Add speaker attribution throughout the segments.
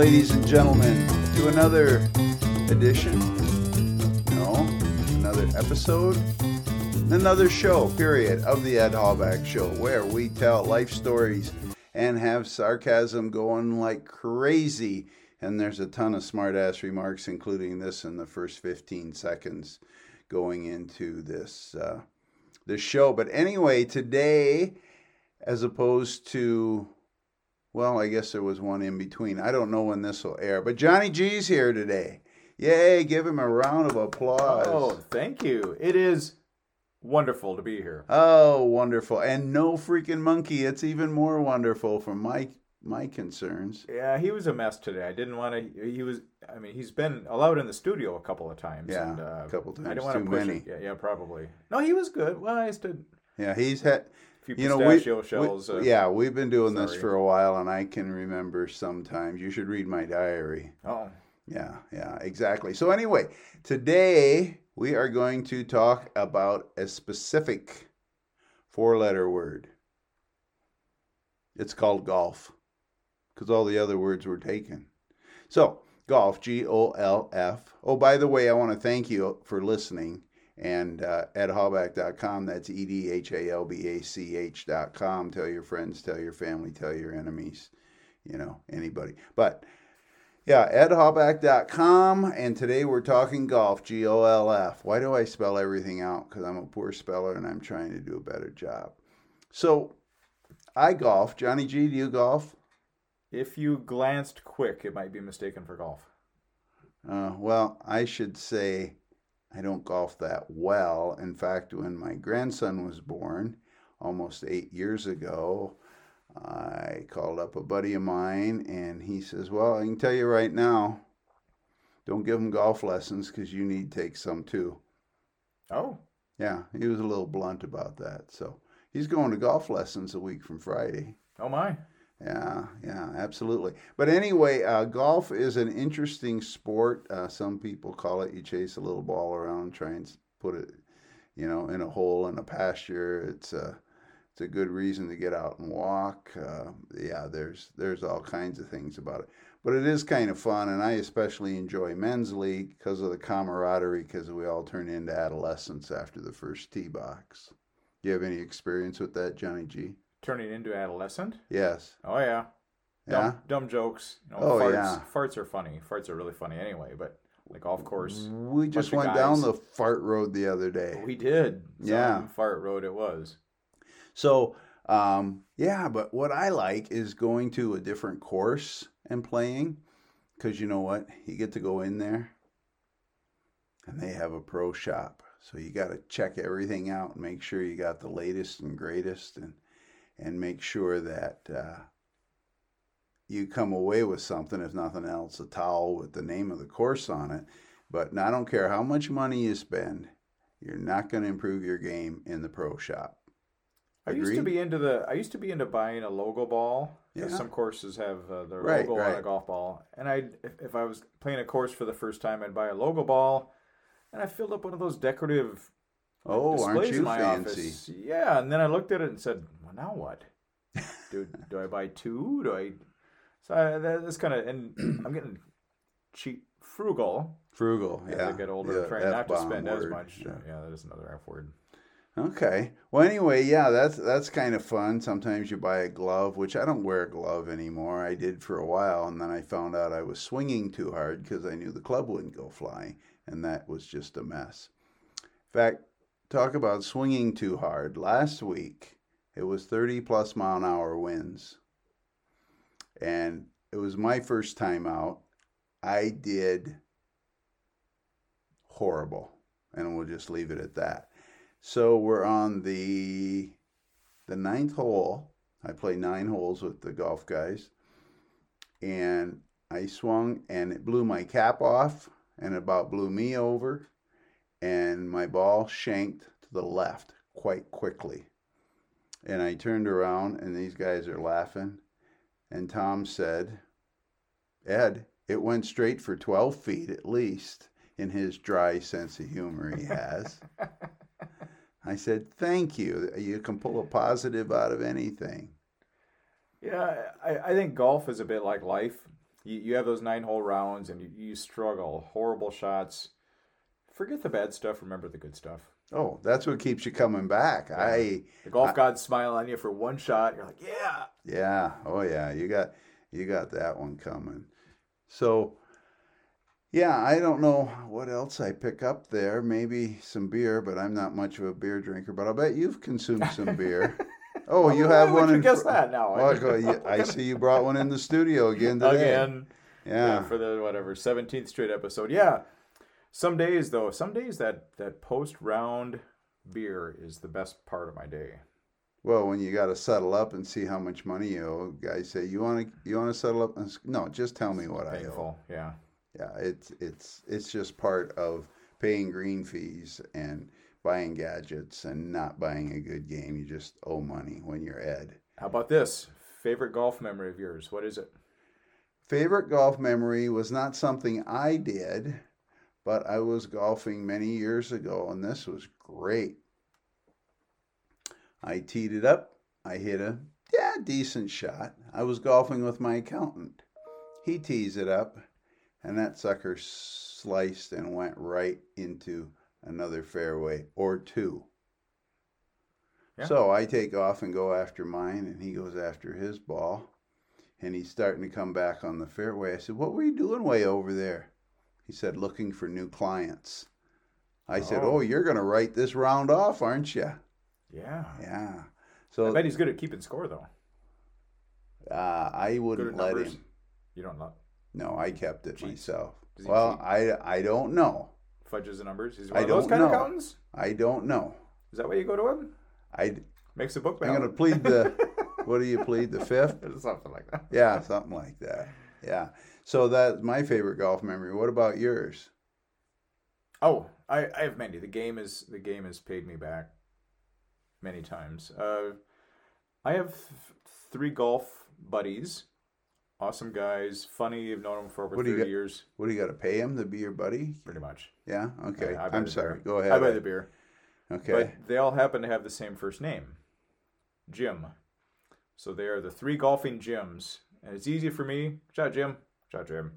Speaker 1: Ladies and gentlemen, to another edition. No, another episode. Another show, period, of the Ed Halbach Show, where we tell life stories and have sarcasm going like crazy. And there's a ton of smart ass remarks, including this in the first 15 seconds going into this uh, this show. But anyway, today, as opposed to well, I guess there was one in between. I don't know when this will air, but Johnny G's here today. Yay, give him a round of applause.
Speaker 2: Oh, thank you. It is wonderful to be here.
Speaker 1: Oh, wonderful. And no freaking monkey. It's even more wonderful from my my concerns.
Speaker 2: Yeah, he was a mess today. I didn't want to. He was. I mean, he's been allowed in the studio a couple of times.
Speaker 1: Yeah,
Speaker 2: and, uh,
Speaker 1: a couple times.
Speaker 2: I didn't want to push
Speaker 1: many.
Speaker 2: it. Yeah, yeah, probably. No, he was good. Well, I stood
Speaker 1: Yeah, he's had
Speaker 2: few
Speaker 1: you know, we,
Speaker 2: pistachio
Speaker 1: we-
Speaker 2: shells. uh,
Speaker 1: yeah, we've been doing this for a while, and I can remember sometimes. You should read my diary.
Speaker 2: Oh,
Speaker 1: Yeah, yeah, exactly. So, anyway, today we are going to talk about a specific four letter word. It's called golf because all the other words were taken. So, golf, G O L F. Oh, by the way, I want to thank you for listening. And uh, at halbach.com, that's E D H A L B A C H.com. Tell your friends, tell your family, tell your enemies, you know, anybody. But yeah, edhalbach.com. And today we're talking golf, G O L F. Why do I spell everything out? Because I'm a poor speller and I'm trying to do a better job. So I golf. Johnny G, do you golf?
Speaker 2: if you glanced quick, it might be mistaken for golf.
Speaker 1: Uh, well, I should say I don't golf that well. In fact, when my grandson was born almost eight years ago, I called up a buddy of mine and he says, Well, I can tell you right now, don't give him golf lessons because you need to take some too.
Speaker 2: Oh,
Speaker 1: Yeah, he was a little blunt about that. So he's going to golf lessons a week from Friday.
Speaker 2: oh my.
Speaker 1: Yeah, yeah, absolutely. But anyway, uh, golf is an interesting sport. Uh, some people call it you chase a little ball around, try and put it, you know, in a hole in a pasture. It's a it's a good reason to get out and walk. Uh, yeah, there's there's all kinds of things about it, but it is kind of fun, and I especially enjoy men's league because of the camaraderie. Because we all turn into adolescents after the first tee box. Do you have any experience with that, Johnny G?
Speaker 2: Turning into adolescent.
Speaker 1: Yes.
Speaker 2: Oh yeah.
Speaker 1: Yeah.
Speaker 2: Dumb, dumb jokes. You know,
Speaker 1: Oh,
Speaker 2: farts,
Speaker 1: yeah.
Speaker 2: Farts are funny. Farts are really funny anyway. But like golf course,
Speaker 1: We just went down the fart road the other day.
Speaker 2: we did.
Speaker 1: Yeah.
Speaker 2: Fart road it was.
Speaker 1: So, um, yeah, but what I like is going to a different course and playing because you know what? You get to go in there and they have a pro shop. So you got to check everything out and make sure you got the latest and greatest and and make sure that uh, you come away with something, if nothing else, a towel with the name of the course on it. But I don't care how much money you spend, you're not going to improve your game in the pro shop.
Speaker 2: I used to be into the. I used to be into buying a logo ball.
Speaker 1: Yeah.
Speaker 2: Some courses have uh, the
Speaker 1: Right,
Speaker 2: logo on a golf ball, and I, if, if I was playing a course for the first time, I'd buy a logo ball, and I filled up one of those decorative
Speaker 1: Oh, aren't you fancy?
Speaker 2: office. Yeah, and then I looked at it and said, "Well, now what? do do I buy two? Do I?" So uh, I, that's kind of, and I'm getting cheap, frugal
Speaker 1: Frugal,
Speaker 2: as
Speaker 1: yeah.
Speaker 2: I get older,
Speaker 1: Yeah,
Speaker 2: trying not to spend as much.
Speaker 1: yeah.
Speaker 2: Yeah, that is another F word.
Speaker 1: Okay. Well, anyway, yeah, that's that's kind of fun. Sometimes you buy a glove, which I don't wear a glove anymore. I did for a while, and then I found out I was swinging too hard because I knew the club wouldn't go flying, and that was just a mess. In fact, talk about swinging too hard. Last week, it was 30 plus mile an hour winds, and it was my first time out. I did horrible, and we'll just leave it at that. So we're on the the ninth hole. I play nine holes with the golf guys, and I swung and it blew my cap off and about blew me over, and my ball shanked to the left quite quickly. And I turned around and these guys are laughing, and Tom said, "Ed, it went straight for 12 feet at least." In his dry sense of humor, he has. I said, "Thank you. You can pull a positive out of anything."
Speaker 2: Yeah, I, I think golf is a bit like life. You, you have those nine hole rounds and you, you struggle, horrible shots. Forget the bad stuff. Remember the good stuff.
Speaker 1: Oh, that's what keeps you coming back. I
Speaker 2: The golf gods smile on you for one shot. You're like, yeah.
Speaker 1: yeah. Oh yeah. You got you got that one coming. So yeah, I don't know what else I pick up there. Maybe some beer, but I'm not much of a beer drinker. But I'll bet you've consumed some beer. Oh, you have one in.
Speaker 2: guess
Speaker 1: fr-
Speaker 2: that now?
Speaker 1: Well, I see you brought one in the studio again today.
Speaker 2: Again.
Speaker 1: Yeah.
Speaker 2: for the whatever 17th straight episode. Yeah. Some days though, some days that that post round beer is the best part of my day.
Speaker 1: Well, when you got to settle up and see how much money you owe, guys say you want to you want to settle up. No, just tell me what I owe.
Speaker 2: Yeah.
Speaker 1: Yeah, it's it's it's just part of paying green fees and buying gadgets and not buying a good game. You just owe money when you're Ed.
Speaker 2: How about this? Favorite golf memory of yours? What is it?
Speaker 1: Favorite golf memory was not something I did, but I was golfing many years ago, and this was great. I teed it up. I hit a yeah decent shot. I was golfing with my accountant. He tees it up, and that sucker sliced and went right into another fairway or two.
Speaker 2: Yeah.
Speaker 1: So I take off and go after mine, and he goes after his ball and he's starting to come back on the fairway. I said, What were you doing way over there? He said, Looking for new clients. I said,
Speaker 2: Oh.
Speaker 1: Oh, you're going to write this round off, aren't you?
Speaker 2: Yeah.
Speaker 1: Yeah. So I
Speaker 2: bet he's good at keeping score though.
Speaker 1: uh, I wouldn't let
Speaker 2: numbers.
Speaker 1: him.
Speaker 2: You don't know.
Speaker 1: No, I kept it
Speaker 2: Cheats.
Speaker 1: myself. Well? I, I don't know.
Speaker 2: Fudges the numbers. He's one
Speaker 1: I
Speaker 2: of those kind of
Speaker 1: know.
Speaker 2: accountants.
Speaker 1: I don't know.
Speaker 2: Is that why you go to him?
Speaker 1: I,
Speaker 2: Makes a book
Speaker 1: I'm going to plead the, what do you plead, the fifth?
Speaker 2: Something like that.
Speaker 1: Yeah, something like that. Yeah. So that's my favorite golf memory. What about yours?
Speaker 2: Oh, I, I have many. The game is the game has paid me back many times. Uh, I have three golf buddies, awesome guys, funny. I've known them for over
Speaker 1: What
Speaker 2: thirty
Speaker 1: got-
Speaker 2: years,
Speaker 1: What do you got to pay him to be your buddy?
Speaker 2: pretty much.
Speaker 1: Yeah. Okay.
Speaker 2: I buy
Speaker 1: I'm sorry.
Speaker 2: beer.
Speaker 1: Go ahead.
Speaker 2: I buy the beer,
Speaker 1: Okay.
Speaker 2: but they all happen to have the same first name, Jim. So they are the three golfing Jims, and it's easy for me. Shot Jim. Shot Jim.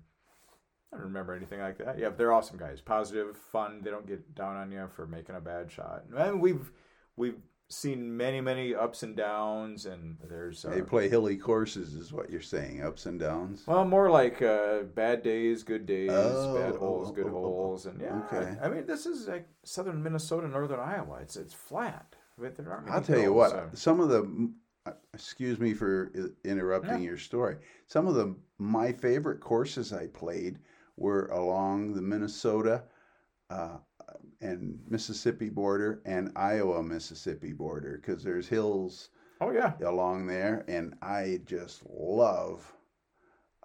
Speaker 2: I don't remember anything like that. Yeah, they're awesome guys. Positive, fun. They don't get down on you for making a bad shot. And we've we've seen many many ups and downs, and there's uh,
Speaker 1: They play hilly courses, is what you're saying, ups and downs.
Speaker 2: well more like uh, bad days, good days,
Speaker 1: Oh,
Speaker 2: bad
Speaker 1: oh,
Speaker 2: holes,
Speaker 1: oh,
Speaker 2: good
Speaker 1: oh, oh,
Speaker 2: holes, and yeah.
Speaker 1: okay.
Speaker 2: I mean, this is like southern Minnesota, northern Iowa. It's it's flat. But there aren't many
Speaker 1: I'll tell you what.
Speaker 2: so-
Speaker 1: Some of the, excuse me for interrupting
Speaker 2: Yeah.
Speaker 1: your story. Some of the my favorite courses I played were along the Minnesota uh, and Mississippi border and Iowa Mississippi border because there's hills
Speaker 2: oh yeah.
Speaker 1: along there, and I just love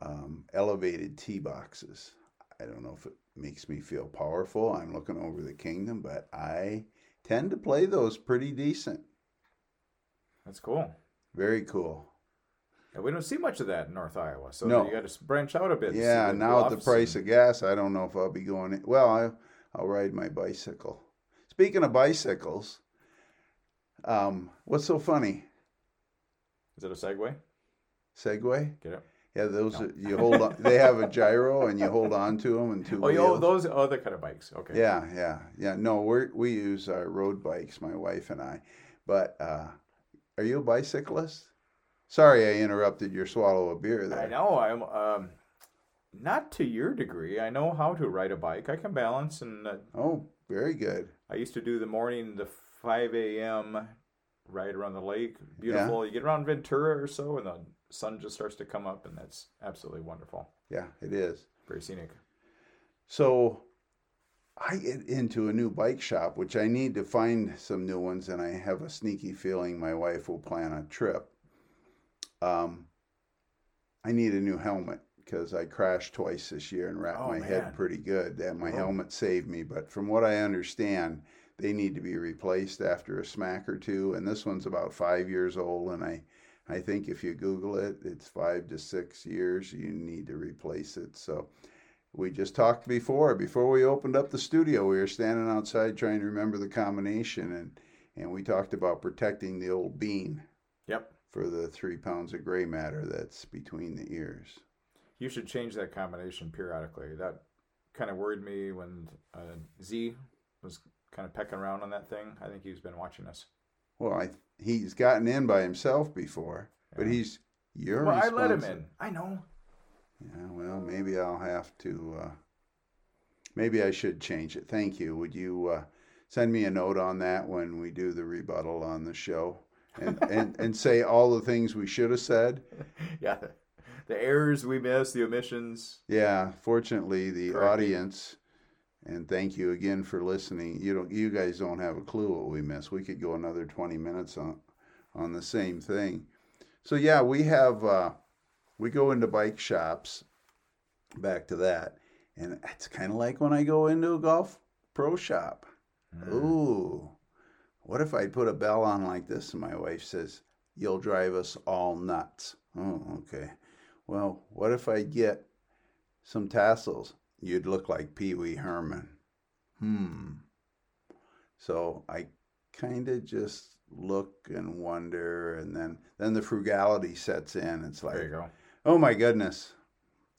Speaker 1: um, elevated tee boxes. I don't know if it makes me feel powerful. I'm looking over the kingdom, but I tend to play those pretty decent.
Speaker 2: That's cool.
Speaker 1: Very cool.
Speaker 2: Yeah, we don't see much of that in North Iowa, so
Speaker 1: No.
Speaker 2: you got to branch out a bit.
Speaker 1: Yeah, now at the price
Speaker 2: and-
Speaker 1: of gas, I don't know if I'll be going. In. Well, I, I'll ride my bicycle. Speaking of bicycles, um, what's so funny?
Speaker 2: Is it a segue?
Speaker 1: Segway?
Speaker 2: Get it?
Speaker 1: Yeah, those
Speaker 2: No.
Speaker 1: are- you hold on. They have a gyro, and you hold on to them and two
Speaker 2: Oh,
Speaker 1: wheels.
Speaker 2: oh, those other kind of bikes. Okay.
Speaker 1: Yeah, yeah, yeah. No, we we use our road bikes, my wife and I. But uh, are you a bicyclist? Sorry, I interrupted your swallow of beer there.
Speaker 2: I know. I'm um, not to your degree. I know how to ride a bike. I can balance, and uh,
Speaker 1: Oh, very good.
Speaker 2: I used to do the morning, the 5 a.m. ride around the lake. Beautiful. You get around Ventura or so, and the sun just starts to come up, and that's absolutely wonderful.
Speaker 1: Yeah, it is.
Speaker 2: Very scenic.
Speaker 1: So I get into a new bike shop, which I need to find some new ones, and I have a sneaky feeling my wife will plan a trip. Um, I need a new helmet because I crashed twice this year and wrapped
Speaker 2: Oh,
Speaker 1: my
Speaker 2: man.
Speaker 1: head pretty good. That my
Speaker 2: Oh.
Speaker 1: helmet saved me, but from what I understand, they need to be replaced after a smack or two. And this one's about five years old, and I, I think if you Google it, it's five to six years. You need to replace it. So we just talked before before we opened up the studio we were standing outside trying to remember the combination and and we talked about protecting the old bean
Speaker 2: Yep.
Speaker 1: for the three pounds of gray matter that's between the ears
Speaker 2: You should change that combination periodically. That kind of worried me when uh, Z was kind of pecking around on that thing. I think he's been watching us.
Speaker 1: Well, I, he's gotten in by himself before, but he's you're
Speaker 2: Well, I let him in. I know.
Speaker 1: Yeah, well, maybe I'll have to. Uh, maybe I should change it. Thank you. Would you uh, send me a note on that when we do the rebuttal on the show, and and and say all the things we should have said?
Speaker 2: Yeah. The, the errors we missed, the omissions.
Speaker 1: Yeah. Fortunately, the
Speaker 2: Correct.
Speaker 1: audience. And thank you again for listening. You don't, you guys don't have a clue what we miss. We could go another twenty minutes on, on the same thing. So yeah, we have, uh, we go into bike shops. Back to that, and it's kind of like when I go into a golf pro shop.
Speaker 2: Mm.
Speaker 1: Ooh, what if I put a bell on like this? And my wife says, "You'll drive us all nuts." Oh, okay. Well, what if I get some tassels? You'd look like Pee Wee Herman. Hmm. So I kind of just look and wonder, and then then the frugality sets in. It's like,
Speaker 2: There you go.
Speaker 1: Oh my goodness,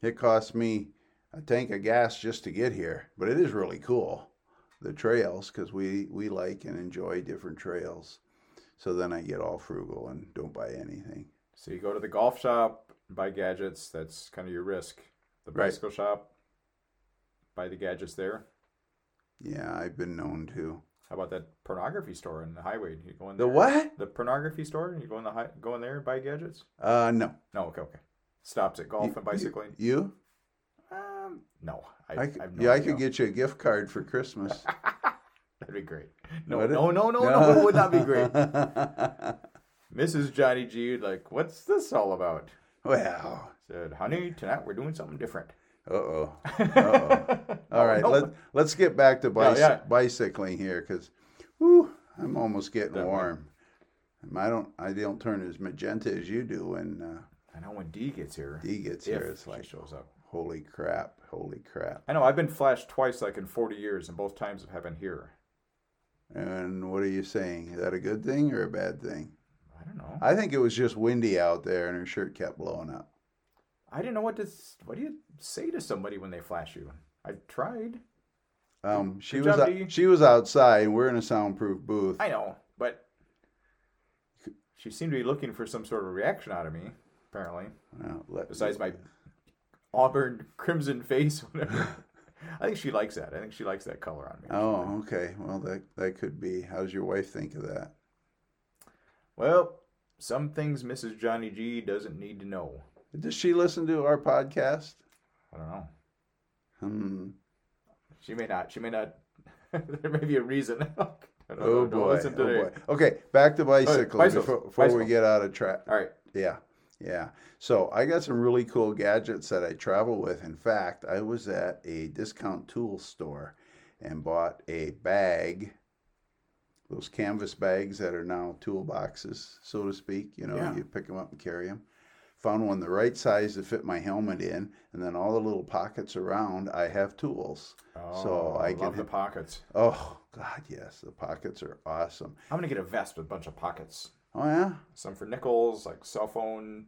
Speaker 1: it cost me a tank of gas just to get here, but it is really cool. The trails, because we we like and enjoy different trails. So then I get all frugal and don't buy anything.
Speaker 2: So you go to the golf shop, buy gadgets. That's kind of your risk. The
Speaker 1: Right.
Speaker 2: bicycle shop, buy the gadgets there.
Speaker 1: Yeah, I've been known to.
Speaker 2: How about that pornography store in the highway? You go in
Speaker 1: The what?
Speaker 2: The pornography store. You go in the high, go in there and buy gadgets.
Speaker 1: Uh, no.
Speaker 2: No, okay, okay. Stops at golf
Speaker 1: You-
Speaker 2: and bicycling.
Speaker 1: You?
Speaker 2: Um, no, I,
Speaker 1: I,
Speaker 2: I, no
Speaker 1: yeah, I could get you a gift card for Christmas.
Speaker 2: That'd be great. No,
Speaker 1: it?
Speaker 2: no, no, no, no, would not be great. Mrs. Johnny G, like, what's this all about?
Speaker 1: well,
Speaker 2: Said, honey, tonight we're doing something different.
Speaker 1: uh oh. All right,
Speaker 2: no.
Speaker 1: let, let's get back to bicy-
Speaker 2: yeah.
Speaker 1: bicycling here because I'm almost getting
Speaker 2: Definitely.
Speaker 1: warm. I don't I don't turn as magenta as you do when uh,
Speaker 2: I know when D gets here,
Speaker 1: D gets here. It's like,
Speaker 2: shows up.
Speaker 1: holy crap, holy crap.
Speaker 2: I know I've been flashed twice, like in 40 years, and both times have happened here.
Speaker 1: And what are you saying? Is that a good thing or a bad thing?
Speaker 2: I don't know.
Speaker 1: I think it was just windy out there and her shirt kept blowing up.
Speaker 2: I didn't know what to. What do you say to somebody when they flash you? I tried.
Speaker 1: Um, she
Speaker 2: Good
Speaker 1: was
Speaker 2: job,
Speaker 1: she was outside. and We're in a soundproof booth.
Speaker 2: I know, but she seemed to be looking for some sort of reaction out of me. Apparently,
Speaker 1: Well, let-
Speaker 2: besides my auburn crimson face, whatever. I think she likes that. I think she likes that color on me.
Speaker 1: Oh, okay. Well, that that could be. How does your wife think of that?
Speaker 2: Well, some things Mrs. Johnny G doesn't need to know.
Speaker 1: Does she listen to our podcast?
Speaker 2: I don't know.
Speaker 1: Hmm.
Speaker 2: She may not. She may not. there may be a reason. I don't know.
Speaker 1: Oh boy. Oh
Speaker 2: today.
Speaker 1: boy. Okay, back to bicycles,
Speaker 2: bicycles.
Speaker 1: before, before we get out of track.
Speaker 2: All right.
Speaker 1: Yeah, yeah. So I got some really cool gadgets that I travel with. In fact, I was at a discount tool store and bought a bag, those canvas bags that are now toolboxes, so to speak. You know,
Speaker 2: Yeah.
Speaker 1: you pick them up and carry them. Found one the right size to fit my helmet in, and then all the little pockets around, I have tools.
Speaker 2: Oh,
Speaker 1: So I
Speaker 2: love
Speaker 1: can-
Speaker 2: the pockets.
Speaker 1: Oh, God, yes, the pockets are awesome.
Speaker 2: I'm gonna get a vest with a bunch of pockets.
Speaker 1: Oh, yeah?
Speaker 2: Some for nickels, like cell phone,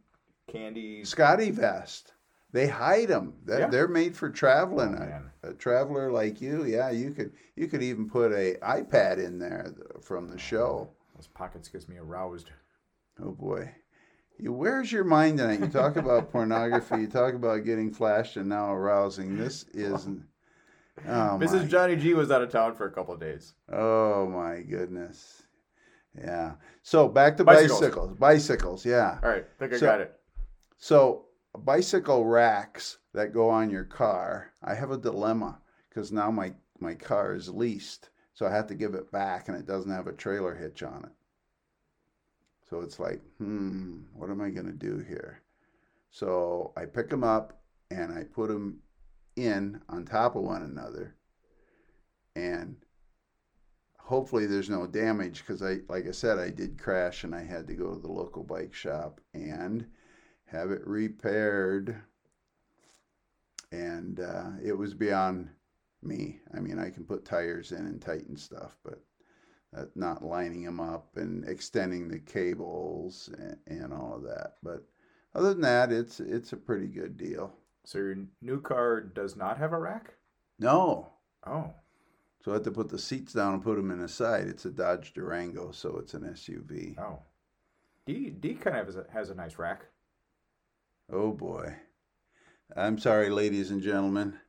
Speaker 1: candy. SCOTTeVEST. They hide them. They're,
Speaker 2: Yeah.
Speaker 1: they're made for traveling.
Speaker 2: Oh,
Speaker 1: a, a traveler like you, yeah, you could you could even put a iPad in there from the show.
Speaker 2: Oh, Those pockets gets me aroused.
Speaker 1: Oh boy, you where's your mind tonight? You talk about pornography, you talk about getting flashed, and now arousing. This is, oh my,
Speaker 2: Mrs. Johnny G was out of town for a couple of days.
Speaker 1: oh my goodness, yeah. So back to
Speaker 2: Bicycles.
Speaker 1: bicycles. Bicycles, yeah.
Speaker 2: All right, think I
Speaker 1: So-
Speaker 2: got it.
Speaker 1: So, bicycle racks that go on your car, I have a dilemma because now my, my car is leased. So I have to give it back and it doesn't have a trailer hitch on it. So it's like, hmm, what am I going to do here? So I pick them up and I put them in on top of one another. And hopefully there's no damage because I, like I said, I did crash and I had to go to the local bike shop and have it repaired. And uh, it was beyond me. I mean, I can put tires in and tighten stuff, but uh, not lining them up and extending the cables and, and all of that. But other than that, it's it's a pretty good deal.
Speaker 2: So your new car does not have a rack?
Speaker 1: No.
Speaker 2: Oh.
Speaker 1: So I had to put the seats down and put them in the side. It's a Dodge Durango, so it's an SUV.
Speaker 2: Oh. D D kind of has a, has a nice rack.
Speaker 1: Oh boy. I'm sorry, ladies and gentlemen.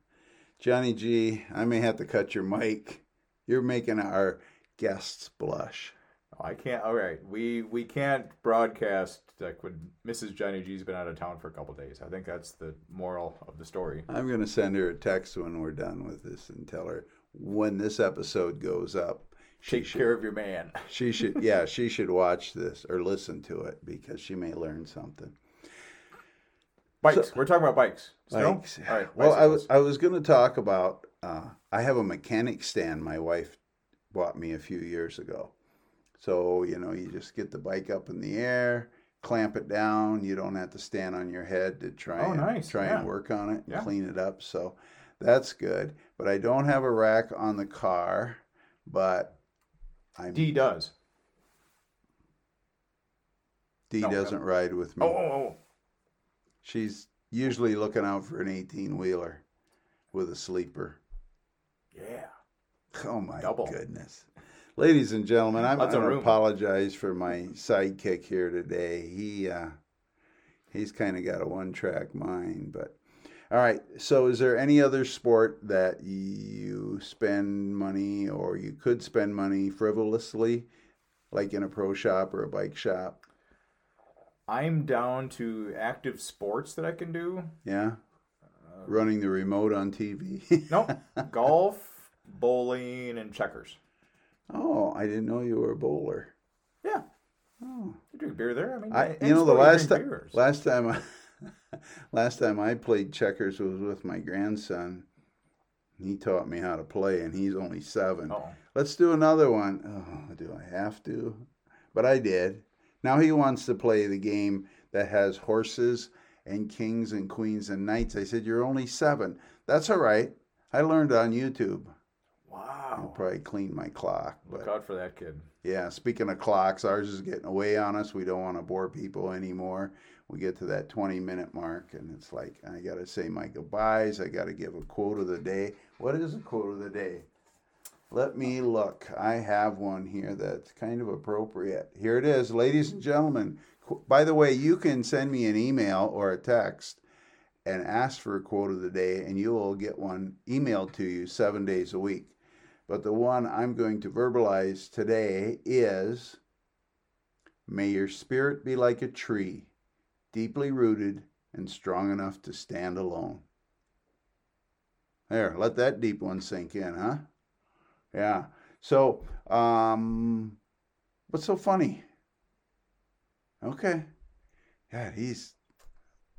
Speaker 1: Johnny G, I may have to cut your mic. You're making our guests blush.
Speaker 2: Oh, I can't. All right, we we can't broadcast like when Mrs. Johnny G's been out of town for a couple days. I think that's the moral of the story.
Speaker 1: I'm going to send her a text when we're done with this and tell her when this episode goes up.
Speaker 2: She Take should, care of your man.
Speaker 1: she should, yeah, she should watch this or listen to it because she may learn something.
Speaker 2: Bikes. So, We're talking about bikes.
Speaker 1: Bikes. All right. Well, I was I was going to talk about. Uh, I have a mechanic stand my wife bought me a few years ago. So you know, you just get the bike up in the air, clamp it down. You don't have to stand on your head to try
Speaker 2: oh,
Speaker 1: and
Speaker 2: nice.
Speaker 1: try
Speaker 2: yeah.
Speaker 1: and work on it,
Speaker 2: yeah.
Speaker 1: clean it up. So that's good. But I don't have a rack on the car. But
Speaker 2: I'm D does.
Speaker 1: D no, doesn't no. ride with me.
Speaker 2: Oh, oh, oh.
Speaker 1: She's usually looking out for an 18 wheeler with a sleeper.
Speaker 2: Yeah.
Speaker 1: Oh my
Speaker 2: Double.
Speaker 1: goodness. Ladies and gentlemen, I'm, going to apologize for my sidekick here today. He uh, he's kind of got a one-track mind, but all right. So, is there any other sport that you spend money or you could spend money frivolously, like in a pro shop or a bike shop?
Speaker 2: I'm down to active sports that I can do.
Speaker 1: Yeah. Uh, Running the remote on TV.
Speaker 2: nope. Golf, bowling, and checkers.
Speaker 1: Oh, I didn't know you were a bowler.
Speaker 2: Yeah.
Speaker 1: Oh.
Speaker 2: You drink beer there? I mean,
Speaker 1: I, you know, the last time, last time I, last time I played checkers was with my grandson. He taught me how to play, and he's only 7
Speaker 2: Uh-oh.
Speaker 1: Let's do another one. Oh, do I have to? But I did. Now he wants to play the game that has horses and kings and queens and knights. I said, You're only seven. That's all right. I learned on YouTube.
Speaker 2: Wow.
Speaker 1: I'll probably clean my clock.
Speaker 2: But Look out for that kid.
Speaker 1: Yeah, speaking of clocks, ours is getting away on us. We don't want to bore people anymore. We get to that 20 minute mark, and it's like, I got to say my goodbyes. I got to give a quote of the day. What is a quote of the day? Let me look. I have one here that's kind of appropriate. Here it is, ladies and gentlemen. By the way, you can send me an email or a text and ask for a quote of the day, and you will get one emailed to you seven days a week. But the one I'm going to verbalize today is May your spirit be like a tree, deeply rooted and strong enough to stand alone. There, let that deep one sink in, huh? Yeah. So, um, what's so funny? Okay. Yeah, he's.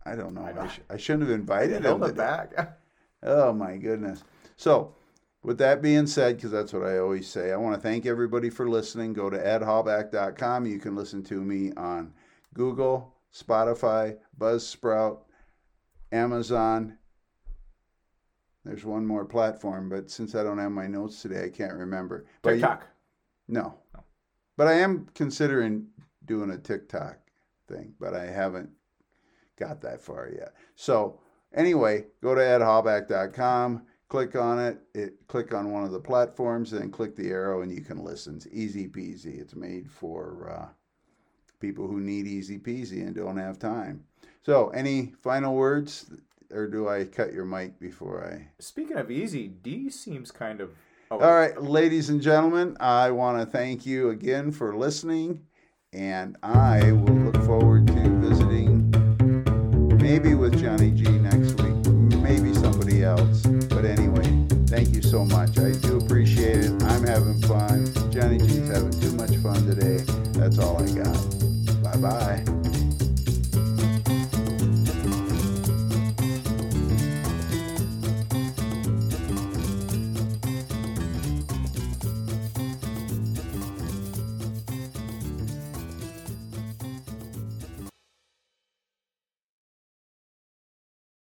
Speaker 1: I don't know. I, I, sh- I shouldn't have invited him.
Speaker 2: Held back.
Speaker 1: oh my goodness. So, with that being said, because that's what I always say, I want to thank everybody for listening. Go to edhalbach.com. You can listen to me on Google, Spotify, Buzzsprout, Amazon, there's one more platform, but since I don't have my notes today, I can't remember.
Speaker 2: TikTok.
Speaker 1: You, no. no. But I am considering doing a TikTok thing, but I haven't got that far yet. So anyway, go to edhalbach.com, click on it, it click on one of the platforms, and click the arrow, and you can listen. It's easy peasy. It's made for uh, people who need easy peasy and don't have time. So, any final words, or do I cut your mic before I?
Speaker 2: Speaking of easy, D seems kind of.
Speaker 1: Oh. All right, ladies and gentlemen, I want to thank you again for listening, and I will look forward to visiting maybe with Johnny G next week, maybe somebody else. But anyway, thank you so much. I do appreciate it. I'm having fun. Johnny G's having too much fun today. That's all I got. Bye.